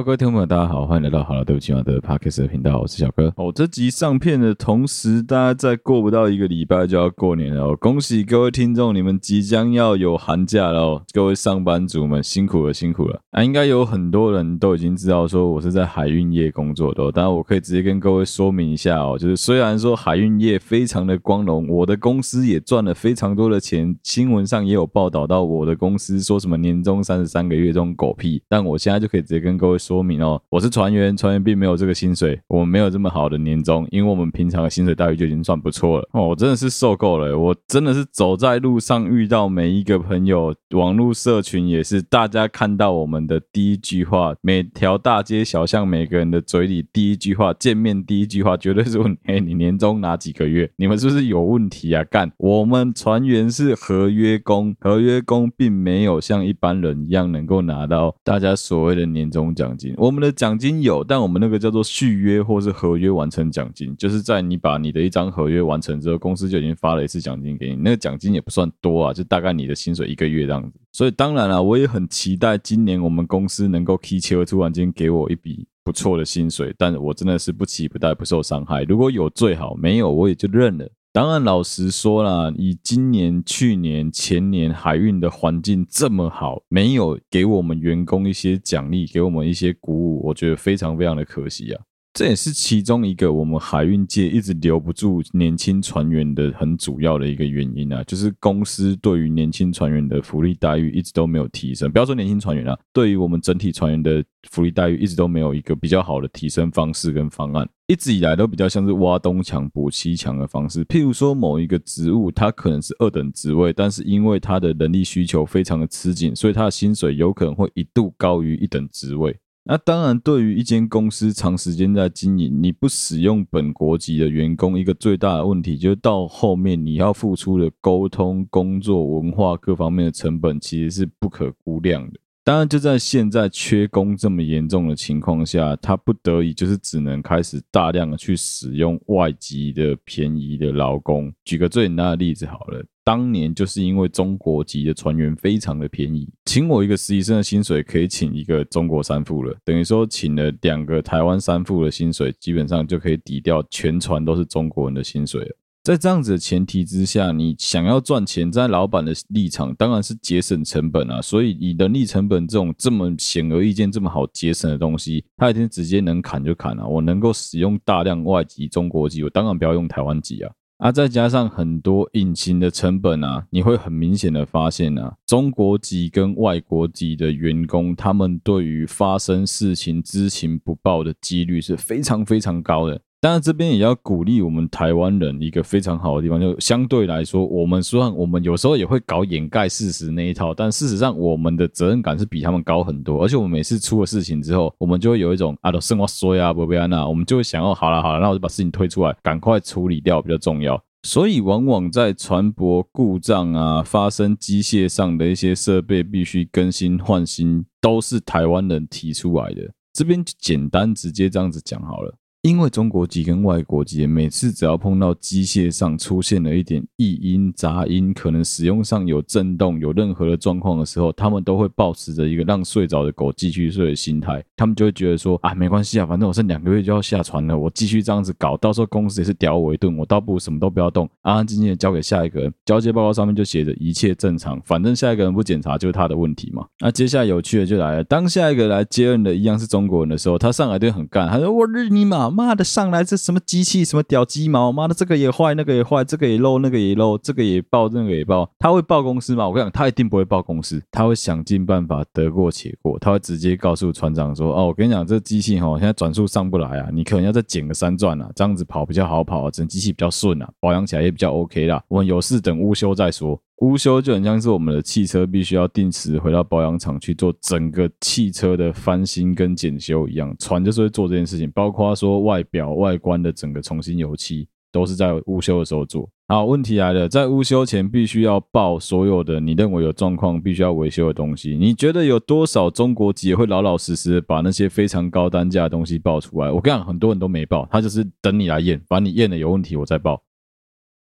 各位听众朋友，大家好，欢迎来到好了，对不起嘛的 Podcast 的频道，我是小哥。哦，这集上片的同时，大家再过不到一个礼拜就要过年了哦，恭喜各位听众，你们即将要有寒假了哦。各位上班族们辛苦了，辛苦了啊！应该有很多人都已经知道说我是在海运业工作的，当然我可以直接跟各位说明一下哦，就是虽然说海运业非常的光荣，我的公司也赚了非常多的钱，新闻上也有报道到我的公司说什么年终三十三个月这种狗屁，但我现在就可以直接跟各位。说明哦，我是船员，船员并没有这个薪水，我们没有这么好的年终，因为我们平常的薪水待遇就已经算不错了哦。我真的是受够了，我真的是走在路上遇到每一个朋友，网络社群也是，大家看到我们的第一句话，每条大街小巷，每个人的嘴里第一句话，见面第一句话，绝对是问：哎，你年终哪几个月？你们是不是有问题啊？干，我们船员是合约工，合约工并没有像一般人一样能够拿到大家所谓的年终奖。我们的奖金有，但我们那个叫做续约或是合约完成奖金，就是在你把你的一张合约完成之后，公司就已经发了一次奖金给你。那个奖金也不算多啊，就大概你的薪水一个月这样子。所以当然了，我也很期待今年我们公司能够提前突然间给我一笔不错的薪水，但我真的是不期不待，不受伤害。如果有最好，没有我也就认了。当然，老实说啦，以今年、去年、前年海运的环境这么好，没有给我们员工一些奖励，给我们一些鼓舞，我觉得非常非常的可惜啊。这也是其中一个我们海运界一直留不住年轻船员的很主要的一个原因啊，就是公司对于年轻船员的福利待遇一直都没有提升。不要说年轻船员啊，对于我们整体船员的福利待遇一直都没有一个比较好的提升方式跟方案。一直以来都比较像是挖东墙补西墙的方式，譬如说某一个职务，它可能是二等职位，但是因为它的人力需求非常的吃紧，所以它的薪水有可能会一度高于一等职位。那当然，对于一间公司长时间在经营，你不使用本国籍的员工，一个最大的问题就是到后面你要付出的沟通、工作、文化各方面的成本，其实是不可估量的。当然，就在现在缺工这么严重的情况下，他不得已就是只能开始大量的去使用外籍的便宜的劳工。举个最简单的例子好了，当年就是因为中国籍的船员非常的便宜，请我一个实习生的薪水可以请一个中国三副了，等于说请了两个台湾三副的薪水，基本上就可以抵掉全船都是中国人的薪水了。在这样子的前提之下，你想要赚钱，在老板的立场当然是节省成本啊。所以以人力成本这种这么显而易见、这么好节省的东西，他一定直接能砍就砍啊。我能够使用大量外籍、中国籍，我当然不要用台湾籍啊。啊，再加上很多隐形的成本啊，你会很明显的发现啊，中国籍跟外国籍的员工，他们对于发生事情知情不报的几率是非常非常高的。当然，这边也要鼓励我们台湾人一个非常好的地方，就相对来说，我们虽然我们有时候也会搞掩盖事实那一套，但事实上我们的责任感是比他们高很多。而且我们每次出了事情之后，我们就会有一种啊，都生活说呀，不不安娜，我们就会想要好了好了，那我就把事情推出来，赶快处理掉比较重要。所以，往往在船舶故障啊，发生机械上的一些设备必须更新换新，都是台湾人提出来的。这边简单直接这样子讲好了。因为中国籍跟外国籍，每次只要碰到机械上出现了一点异音、杂音，可能使用上有震动、有任何的状况的时候，他们都会保持着一个让睡着的狗继续睡的心态。他们就会觉得说啊，没关系啊，反正我剩两个月就要下船了，我继续这样子搞，到时候公司也是屌我一顿，我倒不如什么都不要动，安安静静的交给下一个人。交接报告上面就写着一切正常，反正下一个人不检查就是他的问题嘛。那接下来有趣的就来了，当下一个来接任的一样是中国人的时候，他上来就很干，他说我日你妈！妈的，上来这什么机器，什么屌鸡毛？妈的，这个也坏，那个也坏，这个也漏，那个也漏，这个也爆，那个也爆。他会报公司吗？我跟你讲，他一定不会报公司，他会想尽办法得过且过。他会直接告诉船长说：“哦，我跟你讲，这机器哈，现在转速上不来啊，你可能要再减个三转啊，这样子跑比较好跑啊，整机器比较顺啊，保养起来也比较 OK 啦。我们有事等午休再说。”乌修就很像是我们的汽车必须要定时回到保养厂去做整个汽车的翻新跟检修一样，船就是会做这件事情，包括说外表外观的整个重新油漆，都是在乌修的时候做。好，问题来了，在乌修前必须要报所有的你认为有状况必须要维修的东西。你觉得有多少中国籍会老老实实把那些非常高单价的东西报出来？我跟你讲，很多人都没报，他就是等你来验，把你验了有问题我再报。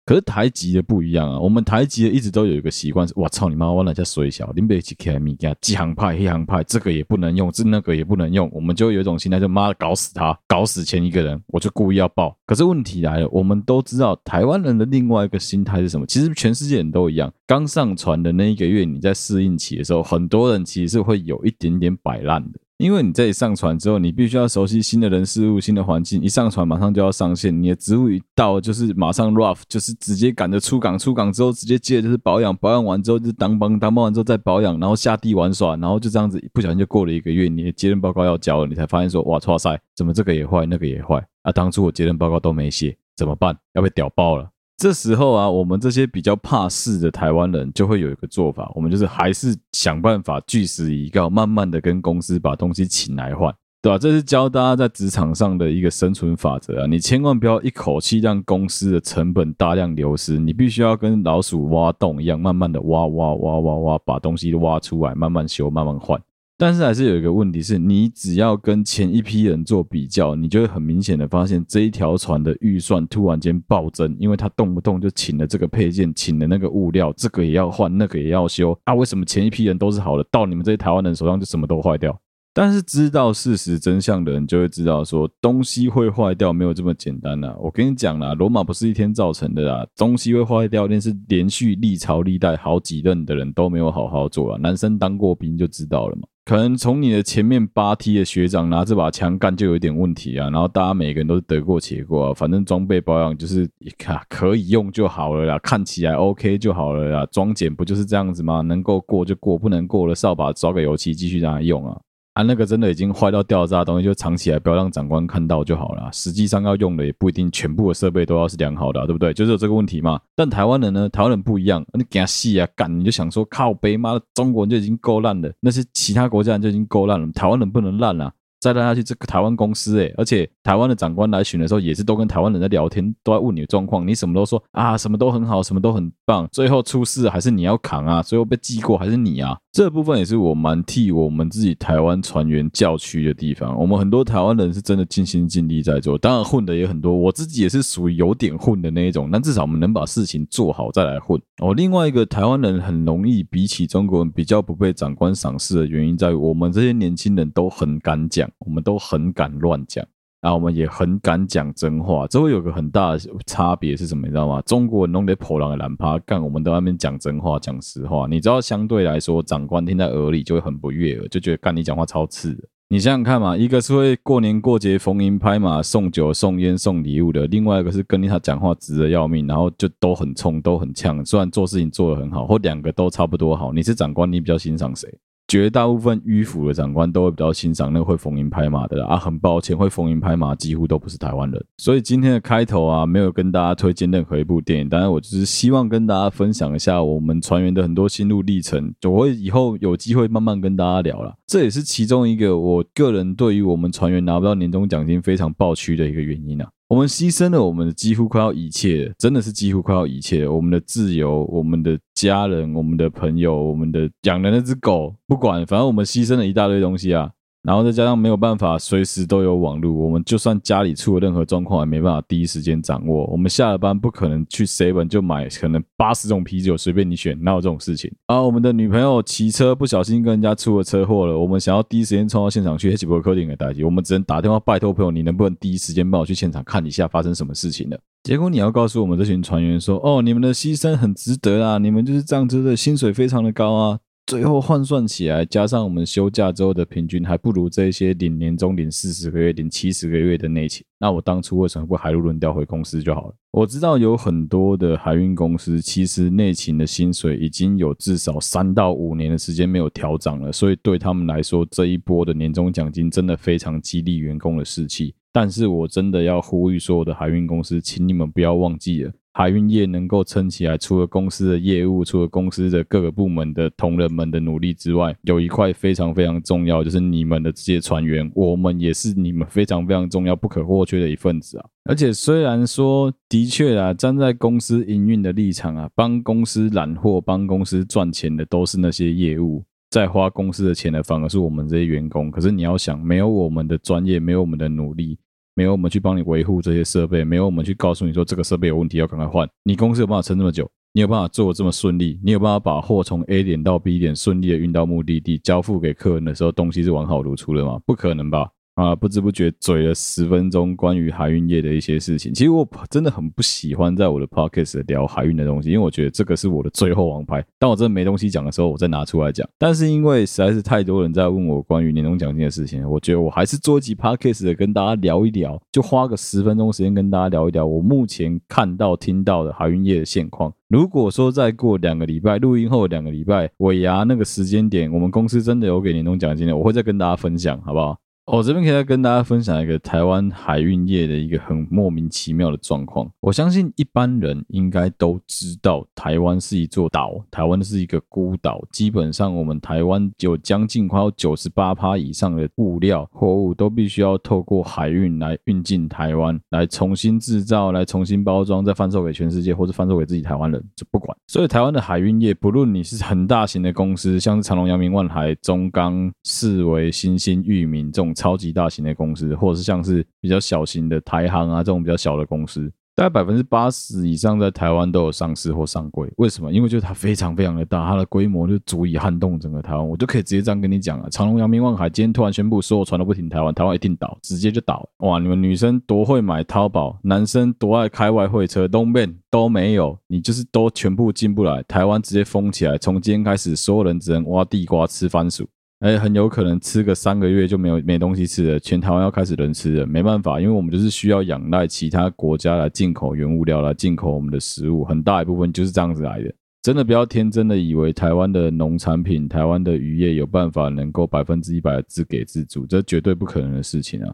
可是台籍的不一样啊，我们台籍的一直都有一个习惯是，我操你妈，我哪家水小，林北起开米家，几行派、黑行派，这个也不能用，这那个也不能用，我们就有一种心态，就妈的搞死他，搞死前一个人，我就故意要报。可是问题来了，我们都知道台湾人的另外一个心态是什么？其实全世界人都一样，刚上船的那一个月，你在适应期的时候，很多人其实是会有一点点摆烂的。因为你在上传之后，你必须要熟悉新的人事物、新的环境。一上传马上就要上线，你的职务一到就是马上 rough，就是直接赶着出港。出港之后直接接着就是保养，保养完之后就是当帮，当帮完之后再保养，然后下地玩耍，然后就这样子不小心就过了一个月。你的接任报告要交了，你才发现说哇，哇塞，怎么这个也坏，那个也坏啊？当初我接任报告都没写，怎么办？要被屌爆了！这时候啊，我们这些比较怕事的台湾人就会有一个做法，我们就是还是想办法据实以告，慢慢的跟公司把东西请来换，对吧？这是教大家在职场上的一个生存法则啊！你千万不要一口气让公司的成本大量流失，你必须要跟老鼠挖洞一样，慢慢的挖挖挖挖挖，把东西挖出来，慢慢修，慢慢换。但是还是有一个问题是，你只要跟前一批人做比较，你就会很明显的发现这一条船的预算突然间暴增，因为他动不动就请了这个配件，请了那个物料，这个也要换，那个也要修。啊，为什么前一批人都是好的，到你们这些台湾人手上就什么都坏掉？但是知道事实真相的人就会知道，说东西会坏掉没有这么简单呐。我跟你讲啦，罗马不是一天造成的啦，东西会坏掉，那是连续历朝历代好几任的人都没有好好做啊。男生当过兵就知道了嘛。可能从你的前面八梯的学长拿这把枪干就有点问题啊，然后大家每个人都是得过且过啊，反正装备保养就是一看可以用就好了啦，看起来 OK 就好了啦，装检不就是这样子吗？能够过就过，不能过了扫把找个油漆继续让它用啊。啊，那个真的已经坏到掉渣的东西，就藏起来，不要让长官看到就好了。实际上要用的也不一定全部的设备都要是良好的，对不对？就是有这个问题嘛。但台湾人呢，台湾人不一样，你给他细啊干，你就想说靠背妈的，中国人就已经够烂了，那些其他国家人就已经够烂了，台湾人不能烂了。再拉下去，这个台湾公司诶，而且台湾的长官来巡的时候，也是都跟台湾人在聊天，都在问你的状况，你什么都说啊，什么都很好，什么都很棒，最后出事还是你要扛啊，最后被记过还是你啊，这部分也是我蛮替我们自己台湾船员叫屈的地方。我们很多台湾人是真的尽心尽力在做，当然混的也很多，我自己也是属于有点混的那一种，但至少我们能把事情做好再来混。哦，另外一个台湾人很容易比起中国人比较不被长官赏识的原因在于，我们这些年轻人都很敢讲。我们都很敢乱讲，然后我们也很敢讲真话。这会有个很大的差别是什么？你知道吗？中国人弄得破狼的懒趴干，我们都在那边讲真话、讲实话。你知道，相对来说，长官听在耳里就会很不悦耳，就觉得干你讲话超刺。你想想看嘛，一个是会过年过节逢迎拍马、送酒、送烟、送礼物的，另外一个是跟他讲话直的要命，然后就都很冲、都很呛。虽然做事情做得很好，或两个都差不多好，你是长官，你比较欣赏谁？绝大部分迂腐的长官都会比较欣赏那个会逢迎拍马的啦啊，很抱歉，会逢迎拍马几乎都不是台湾人。所以今天的开头啊，没有跟大家推荐任何一部电影，当然我就是希望跟大家分享一下我们船员的很多心路历程，我会以后有机会慢慢跟大家聊啦。这也是其中一个我个人对于我们船员拿不到年终奖金非常抱屈的一个原因啊。我们牺牲了我们的几乎快要一切，真的是几乎快要一切。我们的自由，我们的家人，我们的朋友，我们的养的那只狗，不管，反正我们牺牲了一大堆东西啊。然后再加上没有办法随时都有网络，我们就算家里出了任何状况，也没办法第一时间掌握。我们下了班不可能去谁稳就买可能八十种啤酒随便你选，哪有这种事情？啊，我们的女朋友骑车不小心跟人家出了车祸了，我们想要第一时间冲到现场去，黑吉伯克林给代替，我们只能打电话拜托朋友，你能不能第一时间帮我去现场看一下发生什么事情了？结果你要告诉我们这群船员说，哦，你们的牺牲很值得啊，你们就是这样子的薪水非常的高啊。最后换算起来，加上我们休假之后的平均，还不如这些领年终领四十个月、领七十个月的内勤。那我当初为什么不海陆轮调回公司就好了？我知道有很多的海运公司，其实内勤的薪水已经有至少三到五年的时间没有调涨了，所以对他们来说，这一波的年终奖金真的非常激励员工的士气。但是我真的要呼吁所有的海运公司，请你们不要忘记了。海运业能够撑起来，除了公司的业务，除了公司的各个部门的同仁们的努力之外，有一块非常非常重要，就是你们的这些船员，我们也是你们非常非常重要、不可或缺的一份子啊！而且虽然说，的确啊，站在公司营运的立场啊，帮公司揽货、帮公司赚钱的都是那些业务，在花公司的钱的反而是我们这些员工。可是你要想，没有我们的专业，没有我们的努力。没有我们去帮你维护这些设备，没有我们去告诉你说这个设备有问题要赶快换，你公司有办法撑这么久？你有办法做这么顺利？你有办法把货从 A 点到 B 点顺利的运到目的地，交付给客人的时候，东西是完好如初的吗？不可能吧！啊，不知不觉嘴了十分钟关于海运业的一些事情。其实我真的很不喜欢在我的 podcast 聊海运的东西，因为我觉得这个是我的最后王牌。当我真的没东西讲的时候，我再拿出来讲。但是因为实在是太多人在问我关于年终奖金的事情，我觉得我还是做一集 podcast 的跟大家聊一聊，就花个十分钟时间跟大家聊一聊我目前看到听到的海运业的现况。如果说再过两个礼拜，录音后两个礼拜尾牙那个时间点，我们公司真的有给年终奖金的，我会再跟大家分享，好不好？我、这边可以再跟大家分享一个台湾海运业的一个很莫名其妙的状况。我相信一般人应该都知道，台湾是一座岛，台湾是一个孤岛。基本上，我们台湾有将近快要九十八趴以上的物料货物都必须要透过海运来运进台湾，来重新制造，来重新包装，再贩售给全世界，或者贩售给自己台湾人，就不管。所以，台湾的海运业，不论你是很大型的公司，像是长荣、阳明、万海、中钢、世维、新兴、裕民这种。超级大型的公司，或者是像是比较小型的台航啊这种比较小的公司，大概百分之八十以上在台湾都有上市或上柜。为什么？因为就是它非常非常的大，它的规模就足以撼动整个台湾。我就可以直接这样跟你讲啊，长荣、阳明、万海今天突然宣布所有船都不停台湾，台湾一定倒，直接就倒。哇，你们女生多会买淘宝，男生多爱开外汇车，都没都没有，你就是都全部进不来，台湾直接封起来。从今天开始，所有人只能挖地瓜吃番薯。哎，很有可能吃个三个月就没有没东西吃了，全台湾要开始人吃了，没办法，因为我们就是需要仰赖其他国家来进口原物料来进口我们的食物，很大一部分就是这样子来的。真的不要天真的以为台湾的农产品、台湾的渔业有办法能够百分之一百自给自足，这绝对不可能的事情啊。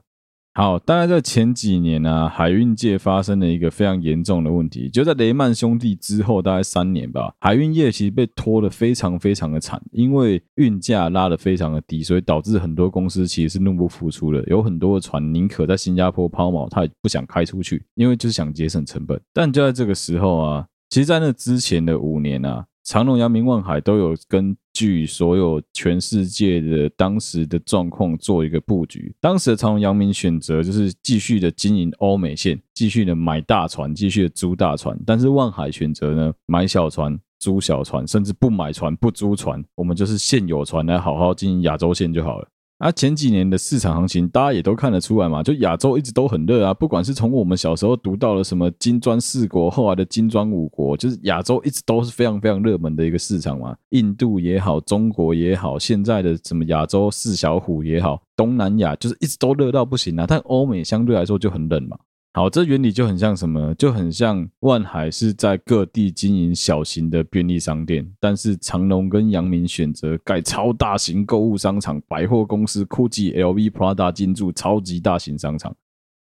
好，大概在前几年呢、海运界发生了一个非常严重的问题，就在雷曼兄弟之后，大概三年吧，海运业其实被拖得非常非常的惨，因为运价拉得非常的低，所以导致很多公司其实是入不敷出的，有很多的船宁可在新加坡抛锚，他也不想开出去，因为就是想节省成本。但就在这个时候啊，其实，在那之前的五年啊。长隆、阳明、万海都有根据所有全世界的当时的状况做一个布局。当时的长隆、阳明选择就是继续的经营欧美线，继续的买大船，继续的租大船。但是万海选择呢，买小船、租小船，甚至不买船、不租船，我们就是现有船来好好经营亚洲线就好了。啊，前几年的市场行情，大家也都看得出来嘛，就亚洲一直都很热啊。不管是从我们小时候读到了什么金砖四国，后来的金砖五国，就是亚洲一直都是非常非常热门的一个市场嘛。印度也好，中国也好，现在的什么亚洲四小虎也好，东南亚就是一直都热到不行啊。但欧美相对来说就很冷嘛。好，这原理就很像什么？就很像万海是在各地经营小型的便利商店，但是长隆跟阳明选择盖超大型购物商场、百货公司酷 i、LV、Prada 进驻超级大型商场。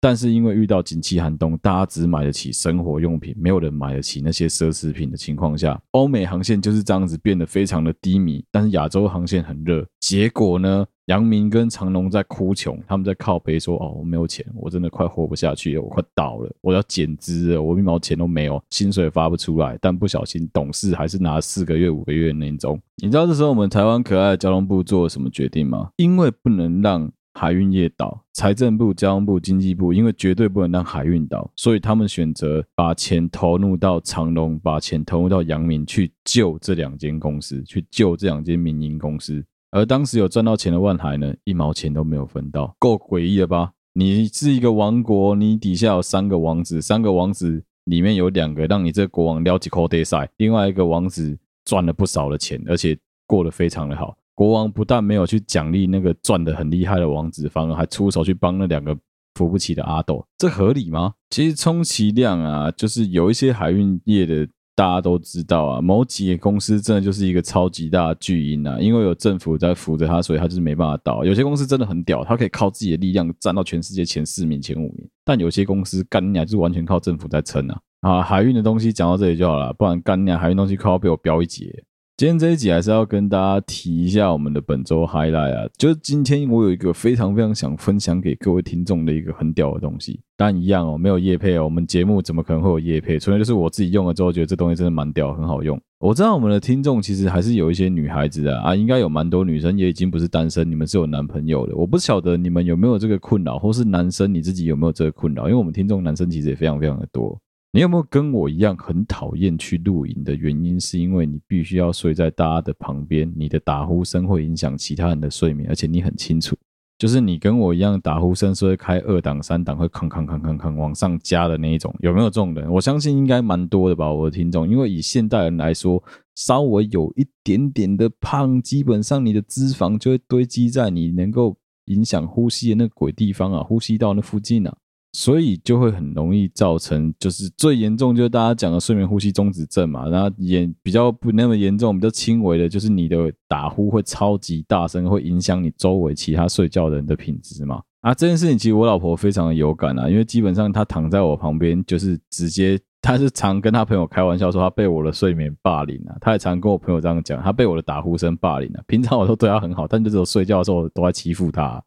但是因为遇到景气寒冬，大家只买得起生活用品，没有人买得起那些奢侈品的情况下，欧美航线就是这样子变得非常的低迷。但是亚洲航线很热，结果呢？阳明跟长荣在哭穷，他们在靠北说：“哦，我没有钱，我真的快活不下去了，我快倒了，我要减资了，我一毛钱都没有，薪水发不出来。”但不小心，董事还是拿四个月、五个月的年终。你知道这时候我们台湾可爱的交通部做了什么决定吗？因为不能让海运业倒，财政部、交通部、经济部，因为绝对不能让海运倒，所以他们选择把钱投入到长荣，把钱投入到阳明，去救这两间公司，去救这两间民营公司。而当时有赚到钱的万海呢，一毛钱都没有分到，够诡异了吧？你是一个王国，你底下有三个王子，三个王子里面有两个让你这国王撩起口袋赛，另外一个王子赚了不少的钱，而且过得非常的好。国王不但没有去奖励那个赚得很厉害的王子，反而还出手去帮那两个扶不起的阿斗，这合理吗？其实充其量啊，就是有一些海运业的。大家都知道啊，某几个公司真的就是一个超级大的巨婴啊，因为有政府在扶着他，所以他就是没办法倒。有些公司真的很屌，他可以靠自己的力量站到全世界前四名、前五名。但有些公司干娘就是完全靠政府在撑啊！啊，海运的东西讲到这里就好了，不然干娘海运东西快要被我飙一截。今天这一集还是要跟大家提一下我们的本周 highlight 啊，就是今天我有一个非常非常想分享给各位听众的一个很屌的东西，但一样哦，没有业配哦，我们节目怎么可能会有业配？纯粹就是我自己用了之后觉得这东西真的蛮屌，很好用。我知道我们的听众其实还是有一些女孩子的啊，应该有蛮多女生也已经不是单身，你们是有男朋友的。我不晓得你们有没有这个困扰，或是男生你自己有没有这个困扰？因为我们听众男生其实也非常非常的多。你有没有跟我一样很讨厌去露营的原因，是因为你必须要睡在大家的旁边，你的打呼声会影响其他人的睡眠，而且你很清楚。就是你跟我一样，打呼声是会开二档、三档，会吭吭吭吭吭往上加的那一种，有没有这种人？我相信应该蛮多的吧，我的听众。因为以现代人来说，稍微有一点点的胖，基本上你的脂肪就会堆积在你能够影响呼吸的那鬼地方啊，呼吸道那附近啊。所以就会很容易造成，就是最严重就是大家讲的睡眠呼吸中止症嘛，然后也比较不那么严重，比较轻微的，就是你的打呼会超级大声，会影响你周围其他睡觉的人的品质嘛。啊，这件事情其实我老婆非常的有感啊，因为基本上她躺在我旁边，就是直接，她是常跟她朋友开玩笑说她被我的睡眠霸凌啊，她也常跟我朋友这样讲，她被我的打呼声霸凌啊。平常我都对她很好，但就只有睡觉的时候都在欺负她。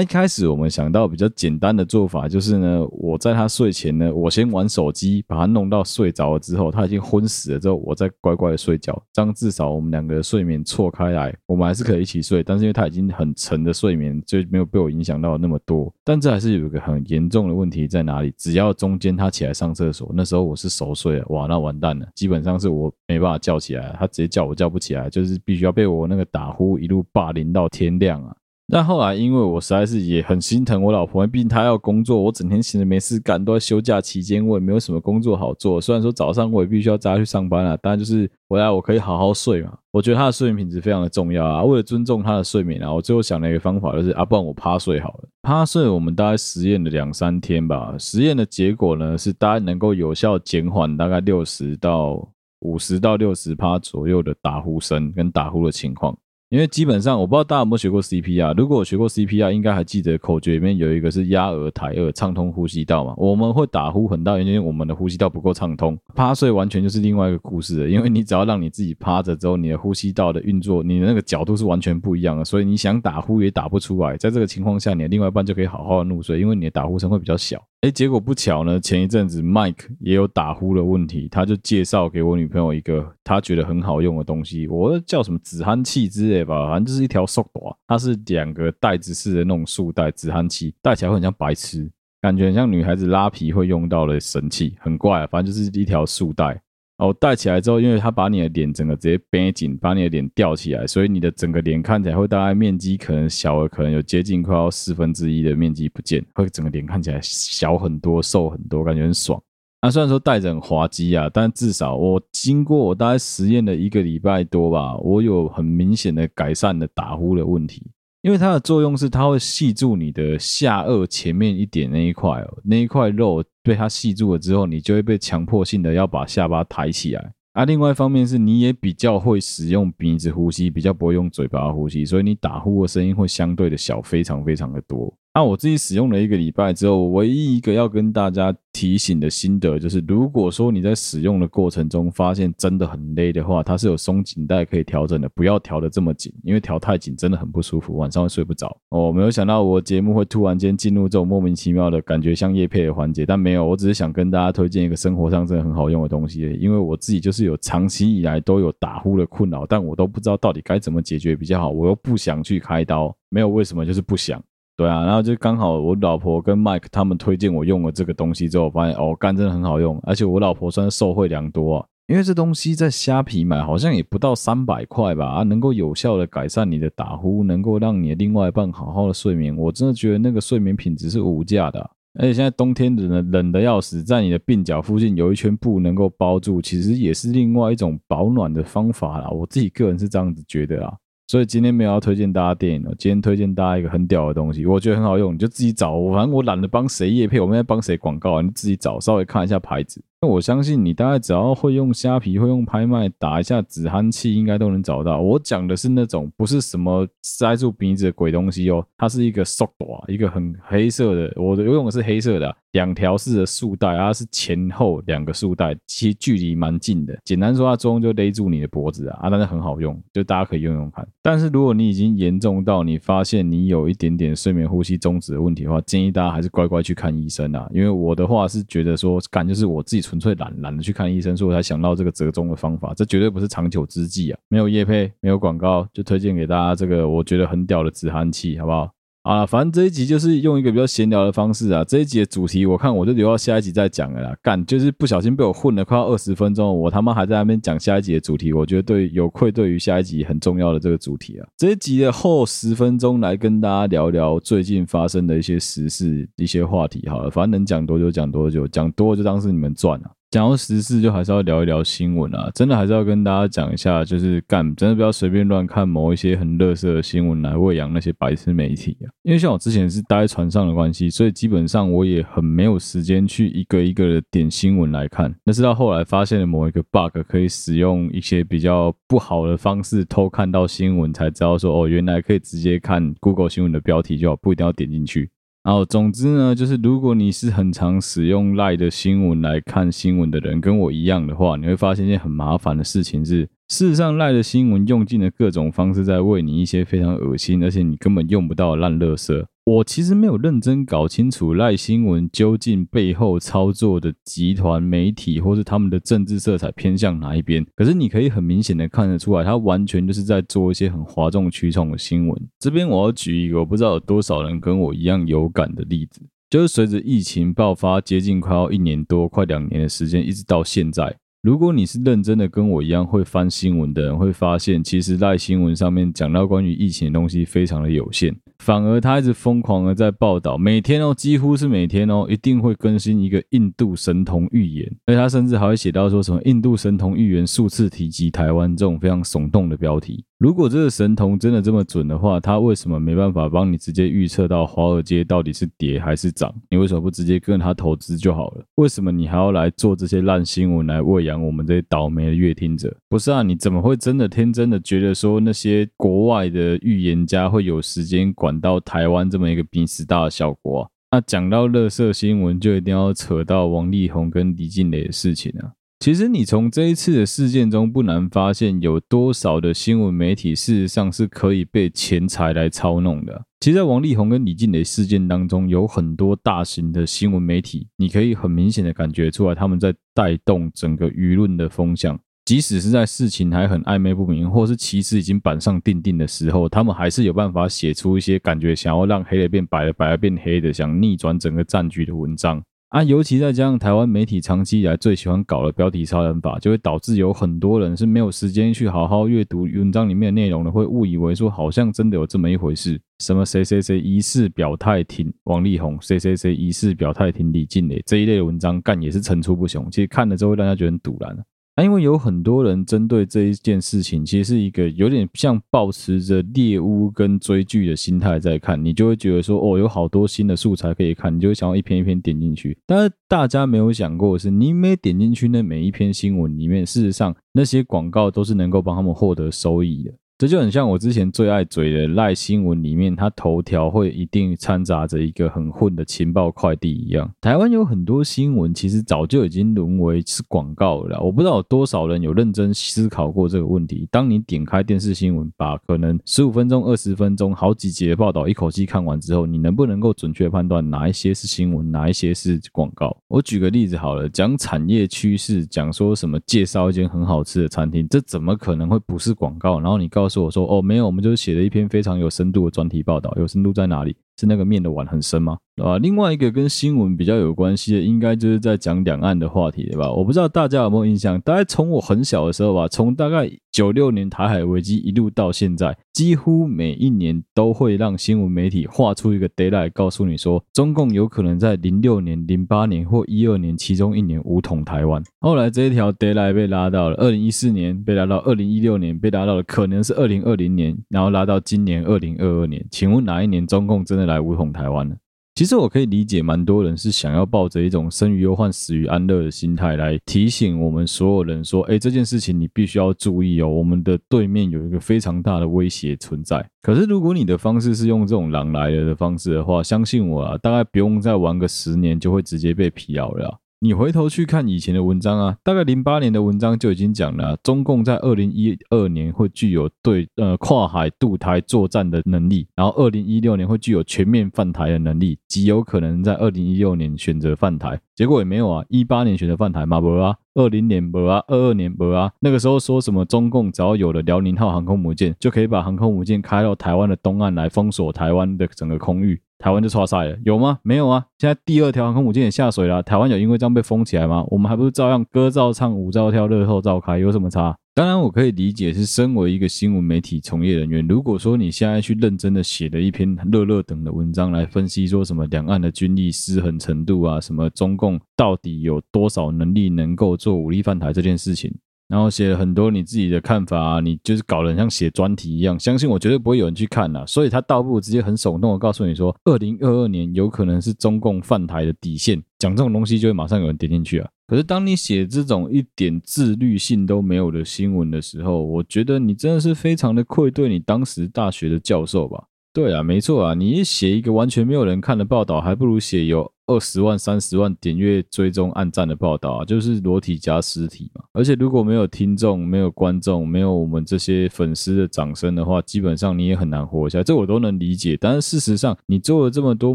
一开始我们想到比较简单的做法，就是呢，我在他睡前呢，我先玩手机，把他弄到睡着了之后，他已经昏死了之后，我再乖乖的睡觉，这样至少我们两个睡眠错开来，我们还是可以一起睡。但是因为他已经很沉的睡眠，就没有被我影响到那么多。但这还是有一个很严重的问题在哪里？只要中间他起来上厕所，那时候我是熟睡了，哇，那完蛋了，基本上是我没办法叫起来，他直接叫我叫不起来，就是必须要被我那个打呼一路霸凌到天亮啊。但后来，因为我实在是也很心疼我老婆，毕竟她要工作，我整天闲着没事干，都在休假期间，我也没有什么工作好做。虽然说早上我也必须要扎去上班啊，但就是回来我可以好好睡嘛。我觉得她的睡眠品质非常的重要啊。为了尊重她的睡眠啊，我最后想了一个方法，就是啊，不然我趴睡好了。趴睡，我们大概实验了两三天吧。实验的结果呢，是大概能够有效减缓大概六十到五十到六十趴左右的打呼声跟打呼的情况。因为基本上我不知道大家有没有学过 CPR，如果我学过 CPR，应该还记得口诀里面有一个是压额抬顎，畅通呼吸道嘛。我们会打呼很大原因，因为我们的呼吸道不够畅通。趴睡完全就是另外一个故事了，因为你只要让你自己趴着之后，你的呼吸道的运作，你的那个角度是完全不一样的，所以你想打呼也打不出来。在这个情况下，你的另外一半就可以好好的入睡，因为你的打呼声会比较小。哎，结果不巧呢，前一阵子 Mike 也有打呼的问题，他就介绍给我女朋友一个他觉得很好用的东西，我叫什么止鼾器之类吧，反正就是一条束带，它是两个袋子式的那种束带止鼾器，戴起来会很像白痴，感觉很像女孩子拉皮会用到的神器，很怪啊，反正就是一条束带。哦，戴起来之后，因为它把你的脸整个直接绷紧，把你的脸吊起来，所以你的整个脸看起来会大概面积可能小了，可能有接近快要四分之一的面积不见，会整个脸看起来小很多、瘦很多，感觉很爽。那、啊、虽然说戴着很滑稽啊，但至少我经过我大概实验了一个礼拜多吧，我有很明显的改善的打呼的问题。因为它的作用是，它会系住你的下颚前面一点那一块哦，那一块肉被它吸住了之后，你就会被强迫性的要把下巴抬起来。啊，另外一方面是，你也比较会使用鼻子呼吸，比较不会用嘴巴呼吸，所以你打呼的声音会相对的小，非常非常的多。那、我自己使用了一个礼拜之后，唯一一个要跟大家提醒的心得就是，如果说你在使用的过程中发现真的很勒的话，它是有松紧带可以调整的，不要调得这么紧，因为调太紧真的很不舒服，晚上会睡不着。哦，没有想到我节目会突然间进入这种莫名其妙的感觉像叶配的环节，但没有，我只是想跟大家推荐一个生活上真的很好用的东西，因为我自己就是有长期以来都有打呼的困扰，但我都不知道到底该怎么解决比较好，我又不想去开刀，没有为什么，就是不想。对啊，然后就刚好我老婆跟 Mike 他们推荐我用了这个东西之后，发现哦，干真的很好用，而且我老婆算是受惠良多啊。因为这东西在虾皮买好像也不到三百块吧，啊，能够有效的改善你的打呼，能够让你的另外一半好好的睡眠，我真的觉得那个睡眠品质是无价的。而且现在冬天冷的冷的要死，在你的鬓角附近有一圈布能够包住，其实也是另外一种保暖的方法啦。我自己个人是这样子觉得啊。所以今天没有要推荐大家电影了，今天推荐大家一个很屌的东西，我觉得很好用，你就自己找。我反正我懒得帮谁叶配，我们在帮谁广告啊，你自己找，稍微看一下牌子。我相信你大概只要会用虾皮，会用拍卖，打一下止鼾器，应该都能找到。我讲的是那种不是什么塞住鼻子的鬼东西哦，它是一个束带，一个很黑色的。我的游泳是黑色的，两条式的束带，它是前后两个束带，其实距离蛮近的。简单说，它中就勒住你的脖子啊，啊，但是很好用，就大家可以用用看。但是如果你已经严重到你发现你有一点点睡眠呼吸中止的问题的话，建议大家还是乖乖去看医生啊。因为我的话是觉得说，感觉是我自己存纯粹懒懒得去看医生，所以我才想到这个折中的方法。这绝对不是长久之计啊！没有业配，没有广告，就推荐给大家这个我觉得很屌的止鼾器，好不好？啊，反正这一集就是用一个比较闲聊的方式啊。这一集的主题，我看我就留到下一集再讲了啦。干，就是不小心被我混了快要二十分钟，我他妈还在那边讲下一集的主题，我觉得对有愧对于下一集很重要的这个主题啊。这一集的后十分钟来跟大家聊聊最近发生的一些时事、一些话题。好了，反正能讲多久讲多久，讲多就当是你们赚了。讲到时事，就还是要聊一聊新闻啊！真的还是要跟大家讲一下，就是干，真的不要随便乱看某一些很垃圾的新闻来喂养那些白痴媒体啊！因为像我之前是待在船上的关系，所以基本上我也很没有时间去一个一个的点新闻来看。那是到后来发现了某一个 bug，可以使用一些比较不好的方式偷看到新闻，才知道说哦，原来可以直接看 Google 新闻的标题就好，不一定要点进去。哦，总之呢，就是如果你是很常使用赖的新闻来看新闻的人，跟我一样的话，你会发现一件很麻烦的事情是，事实上赖的新闻用尽了各种方式在喂你一些非常恶心，而且你根本用不到烂垃圾。我其实没有认真搞清楚赖新闻究竟背后操作的集团媒体或是他们的政治色彩偏向哪一边。可是你可以很明显的看得出来，他完全就是在做一些很哗众取宠的新闻。这边我要举一个我不知道有多少人跟我一样有感的例子，就是随着疫情爆发，接近快要一年多、快两年的时间，一直到现在。如果你是认真的跟我一样会翻新闻的人，会发现其实在新闻上面讲到关于疫情的东西非常的有限，反而他一直疯狂的在报道，每天哦，几乎是每天哦，一定会更新一个印度神童预言，而他甚至还会写到说什么印度神童预言数次提及台湾这种非常耸动的标题。如果这个神童真的这么准的话，他为什么没办法帮你直接预测到华尔街到底是跌还是涨？你为什么不直接跟他投资就好了？为什么你还要来做这些烂新闻来喂养我们这些倒霉的乐听者？不是啊，你怎么会真的天真的觉得说那些国外的预言家会有时间管到台湾这么一个鼻屎大的小国啊？那讲到垃圾新闻，就一定要扯到王力宏跟李静蕾的事情啊。其实你从这一次的事件中不难发现，有多少的新闻媒体事实上是可以被钱财来操弄的。其实，在王力宏跟李靓蕾事件当中，有很多大型的新闻媒体，你可以很明显的感觉出来，他们在带动整个舆论的风向。即使是在事情还很暧昧不明，或是其实已经板上钉钉的时候，他们还是有办法写出一些感觉想要让黑的变白的，白的变黑的，想逆转整个战局的文章。啊，尤其再加上台湾媒体长期以来最喜欢搞的标题杀人法，就会导致有很多人是没有时间去好好阅读文章里面的内容的，会误以为说好像真的有这么一回事，什么谁谁谁疑似表态挺王力宏，谁谁谁疑似表态挺李静蕾这一类的文章，干也是层出不穷。其实看了之后，让大家觉得很堵然。因为有很多人针对这一件事情，其实是一个有点像抱持着猎物跟追剧的心态在看，你就会觉得说，哦，有好多新的素材可以看，你就会想要一篇一篇点进去。但是大家没有想过的是，你每点进去那每一篇新闻里面，事实上那些广告都是能够帮他们获得收益的。这就很像我之前最爱嘴的赖新闻里面，它头条会一定掺杂着一个很混的情报快递一样。台湾有很多新闻其实早就已经沦为是广告了。我不知道有多少人有认真思考过这个问题。当你点开电视新闻，把可能十五分钟、二十分钟好几节的报道一口气看完之后，你能不能够准确判断哪一些是新闻，哪一些是广告？我举个例子好了，讲产业趋势，讲说什么介绍一间很好吃的餐厅，这怎么可能会不是广告？然后你告告诉我说：“哦，没有，我们就是写了一篇非常有深度的专题报道。有深度在哪里？是那个面的碗很深吗？啊，另外一个跟新闻比较有关系的，应该就是在讲两岸的话题，对吧？我不知道大家有没有印象，大概从我很小的时候吧，从大概九六年台海危机一路到现在，几乎每一年都会让新闻媒体画出一个 deadline，告诉你说，中共有可能在零六年、零八年或一二年其中一年武统台湾。后来这一条 deadline 被拉到了二零一四年，被拉到二零一六年，被拉到了可能是二零二零年，然后拉到今年二零二二年。请问哪一年中共真的来武统台湾呢？其实我可以理解，蛮多人是想要抱着一种生于忧患、死于安乐的心态来提醒我们所有人说：“哎，这件事情你必须要注意哦，我们的对面有一个非常大的威胁存在。”可是如果你的方式是用这种“狼来了”的方式的话，相信我啊，大概不用再玩个十年，就会直接被辟谣了。你回头去看以前的文章啊，大概零八年的文章就已经讲了，中共在二零一二年会具有对呃跨海渡台作战的能力，然后二零一六年会具有全面犯台的能力，极有可能在二零一六年选择犯台。结果也没有啊，一八年选择犯台嘛，不啊，二零年不啊，二二年不啊，那个时候说什么中共只要有了辽宁号航空母舰，就可以把航空母舰开到台湾的东岸来封锁台湾的整个空域。台湾就剉赛了，有吗？没有啊！现在第二条航空母舰也下水了，台湾有因为这样被封起来吗？我们还不是照样歌照唱，舞照跳，乐透照开，有什么差？当然，我可以理解是身为一个新闻媒体从业人员，如果说你现在去认真的写了一篇热热等的文章来分析说什么两岸的军力失衡程度啊，什么中共到底有多少能力能够做武力犯台这件事情。然后写了很多你自己的看法啊，你就是搞得像写专题一样，相信我绝对不会有人去看呐。所以他倒不如直接很耸动的告诉你说，二零二二年有可能是中共犯台的底线，讲这种东西就会马上有人点进去啊。可是当你写这种一点自律性都没有的新闻的时候，我觉得你真的是非常的愧对你当时大学的教授吧。对啊，没错啊，你写一个完全没有人看的报道，还不如写有二十万、三十万点阅追踪按赞的报道啊，就是裸体加尸体嘛。而且如果没有听众、没有观众、没有我们这些粉丝的掌声的话，基本上你也很难活下来。这我都能理解。但是事实上，你做了这么多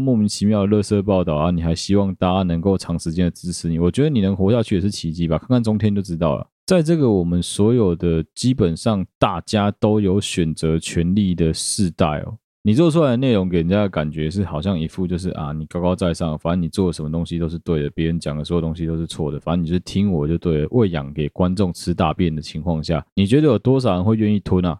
莫名其妙的垃圾报道啊，你还希望大家能够长时间的支持你？我觉得你能活下去也是奇迹吧。看看中天就知道了。在这个我们所有的基本上大家都有选择权利的世代哦。你做出来的内容给人家的感觉是好像一副就是啊，你高高在上，反正你做的什么东西都是对的，别人讲的所有东西都是错的，反正你就是听我就对了。喂养给观众吃大便的情况下，你觉得有多少人会愿意吞啊？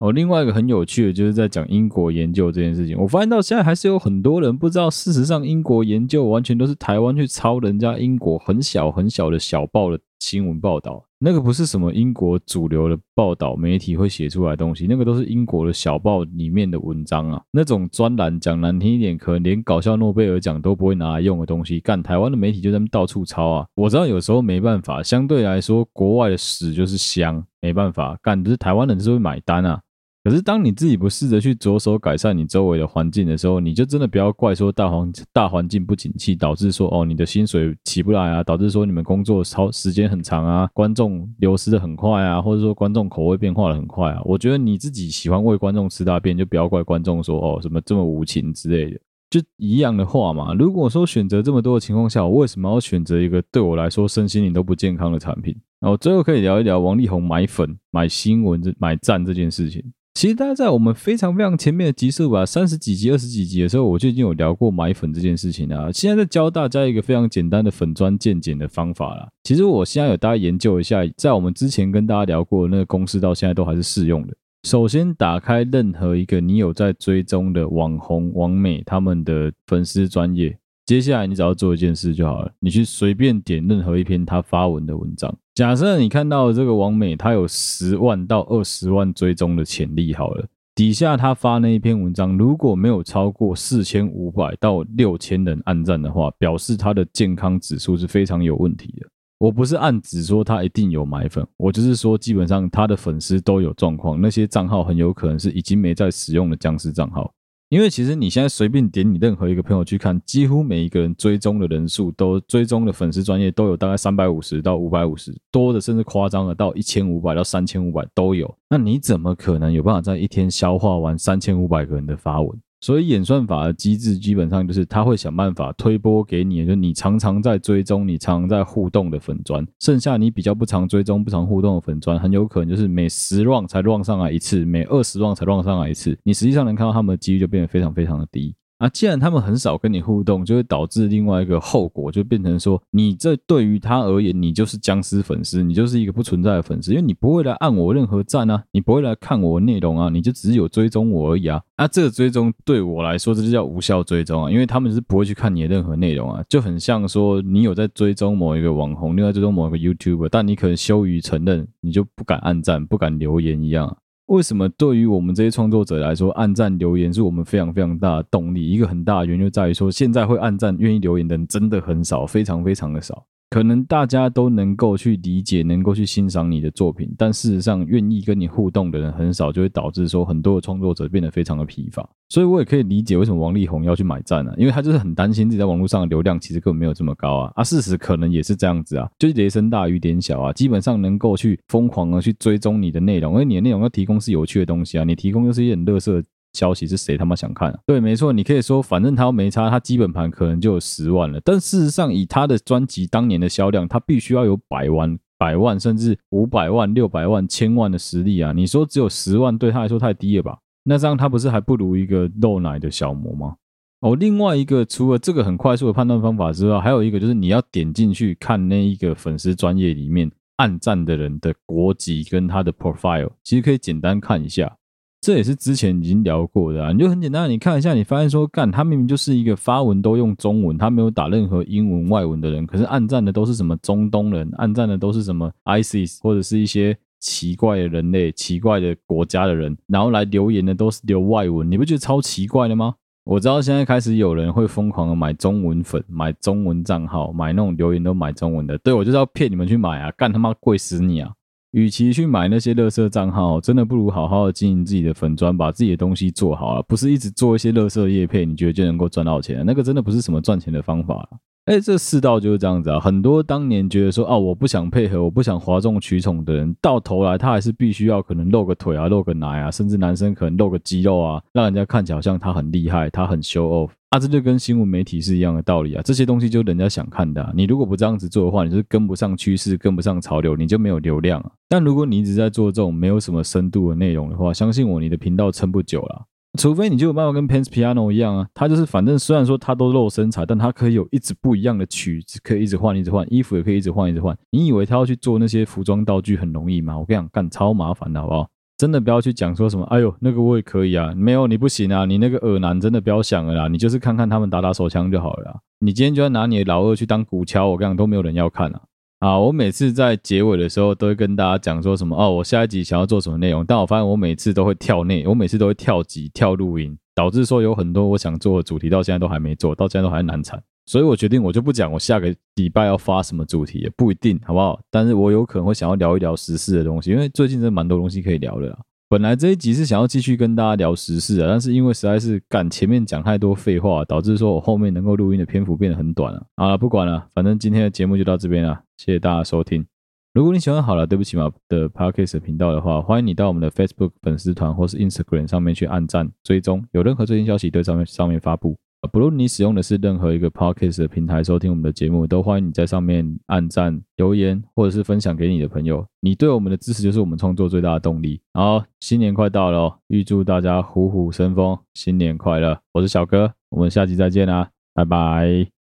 哦，另外一个很有趣的就是在讲英国研究这件事情，我发现到现在还是有很多人不知道，事实上英国研究完全都是台湾去抄人家英国很小很小的小报的新闻报道。那个不是什么英国主流的报道媒体会写出来的东西，那个都是英国的小报里面的文章啊。那种专栏讲难听一点，可能连搞笑诺贝尔奖都不会拿来用的东西，干台湾的媒体就在那到处抄啊。我知道有时候没办法，相对来说国外的屎就是香，没办法干，只是台湾人是会买单啊。可是，当你自己不试着去着手改善你周围的环境的时候，你就真的不要怪说大环大环境不景气，导致说哦你的薪水起不来啊，导致说你们工作超时间很长啊，观众流失的很快啊，或者说观众口味变化的很快啊。我觉得你自己喜欢为观众吃大便，就不要怪观众说哦什么这么无情之类的，就一样的话嘛。如果说选择这么多的情况下，我为什么要选择一个对我来说身心灵都不健康的产品？然后最后可以聊一聊王力宏买粉、买新闻、买赞这件事情。其实大家在我们非常非常前面的集数吧，三十几集、二十几集的时候，我就已经有聊过买粉这件事情了。现在在教大家一个非常简单的粉专渐减的方法啦。其实我现在有大家研究一下，在我们之前跟大家聊过那个公式，到现在都还是适用的。首先，打开任何一个你有在追踪的网红、网美他们的粉丝专业。接下来你只要做一件事就好了，你去随便点任何一篇他发文的文章。假设你看到这个王美，他有十万到二十万追踪的潜力，好了，底下他发那一篇文章，如果没有超过四千五百到六千人按赞的话，表示他的健康指数是非常有问题的。我不是暗指说他一定有买粉，我就是说基本上他的粉丝都有状况，那些账号很有可能是已经没在使用的僵尸账号。因为其实你现在随便点你任何一个朋友去看，几乎每一个人追踪的人数都追踪的粉丝专业都有大概三百五十到五百五十，多的甚至夸张的到一千五百到三千五百都有。那你怎么可能有办法在一天消化完三千五百个人的发文？所以演算法的机制基本上就是，它会想办法推播给你，就你常常在追踪、你常常在互动的粉砖，剩下你比较不常追踪、不常互动的粉砖，很有可能就是每十 r 才 r 上来一次，每二十万才 r 上来一次，你实际上能看到他们的几率就变得非常非常的低。啊，既然他们很少跟你互动，就会导致另外一个后果，就变成说，你这对于他而言，你就是僵尸粉丝，你就是一个不存在的粉丝，因为你不会来按我任何赞啊，你不会来看我内容啊，你就只有追踪我而已啊。那、啊、这个追踪对我来说，这就叫无效追踪啊，因为他们是不会去看你的任何内容啊，就很像说你有在追踪某一个网红，另外追踪某一个 YouTube，但你可能羞于承认，你就不敢按赞，不敢留言一样。为什么对于我们这些创作者来说，按赞留言是我们非常非常大的动力？一个很大的原因就在于说，现在会按赞、愿意留言的人真的很少，非常非常的少。可能大家都能够去理解，能够去欣赏你的作品，但事实上愿意跟你互动的人很少，就会导致说很多的创作者变得非常的疲乏。所以我也可以理解为什么王力宏要去买赞呢、啊？因为他就是很担心自己在网络上的流量其实根本没有这么高啊。啊，事实可能也是这样子啊，就是雷声大雨点小啊，基本上能够去疯狂的去追踪你的内容，因为你的内容要提供是有趣的东西啊，你提供就是一些很垃圾。消息是谁他妈想看啊？对，没错，你可以说，反正他又没差，他基本盘可能就有十万了。但事实上，以他的专辑当年的销量，他必须要有百万、百万，甚至五百万、六百万、千万的实力啊！你说只有十万，对他来说太低了吧？那这样他不是还不如一个漏奶的小模吗？哦，另外一个，除了这个很快速的判断方法之外，还有一个就是你要点进去看那一个粉丝专业里面暗赞的人的国籍跟他的 profile，其实可以简单看一下。这也是之前已经聊过的啊，你就很简单，你看一下，你发现说，干他明明就是一个发文都用中文，他没有打任何英文外文的人，可是按赞的都是什么中东人，按赞的都是什么 ISIS 或者是一些奇怪的人类、奇怪的国家的人，然后来留言的都是留外文，你不觉得超奇怪的吗？我知道现在开始有人会疯狂的买中文粉，买中文账号，买那种留言都买中文的，对，我就是要骗你们去买啊，干他妈贵死你啊！与其去买那些垃圾账号，真的不如好好的经营自己的粉砖，把自己的东西做好啊，不是一直做一些垃圾叶配，你觉得就能够赚到钱？那个真的不是什么赚钱的方法。哎，这世道就是这样子啊。很多当年觉得说啊，我不想配合，我不想哗众取宠的人，到头来他还是必须要可能露个腿啊，露个奶啊，甚至男生可能露个肌肉啊，让人家看起来好像他很厉害，他很 show off。啊，这就跟新闻媒体是一样的道理啊！这些东西就人家想看的。你如果不这样子做的话，你就是跟不上趋势，跟不上潮流，你就没有流量啊。但如果你一直在做这种没有什么深度的内容的话，相信我，你的频道撑不久了。除非你就有办法跟 Pence Piano 一样啊，他就是反正虽然说他都露身材，但他可以有一直不一样的曲子，可以一直换，一直换衣服，也可以一直换，一直换。你以为他要去做那些服装道具很容易吗？我跟你讲，干超麻烦的，好不好？真的不要去讲说什么，哎呦，那个我也可以啊，没有你不行啊，你那个恶男真的不要想了啦，你就是看看他们打打手枪就好了啦。你今天就要拿你的老二去当鼓敲，我跟你讲都没有人要看啊。啊，我每次在结尾的时候都会跟大家讲说什么哦，我下一集想要做什么内容，但我发现我每次都会跳内，我每次都会跳集跳录音，导致说有很多我想做的主题到现在都还没做，到现在都还难产。所以我决定，我就不讲我下个礼拜要发什么主题，也不一定，好不好？但是我有可能会想要聊一聊时事的东西，因为最近真的蛮多东西可以聊的啦。本来这一集是想要继续跟大家聊时事啊，但是因为实在是赶前面讲太多废话，导致说我后面能够录音的篇幅变得很短了。好了，不管了，反正今天的节目就到这边了，谢谢大家收听。如果你喜欢好了，对不起嘛的 Podcast 频道的话，欢迎你到我们的 Facebook 粉丝团或是 Instagram 上面去按赞追踪，有任何最新消息都在上面上面发布。不论你使用的是任何一个 Podcast 的平台收听我们的节目，都欢迎你在上面按赞、留言，或者是分享给你的朋友。你对我们的支持就是我们创作最大的动力。好，新年快到了哦，预祝大家虎虎生风，新年快乐！我是小哥，我们下期再见啦，拜拜。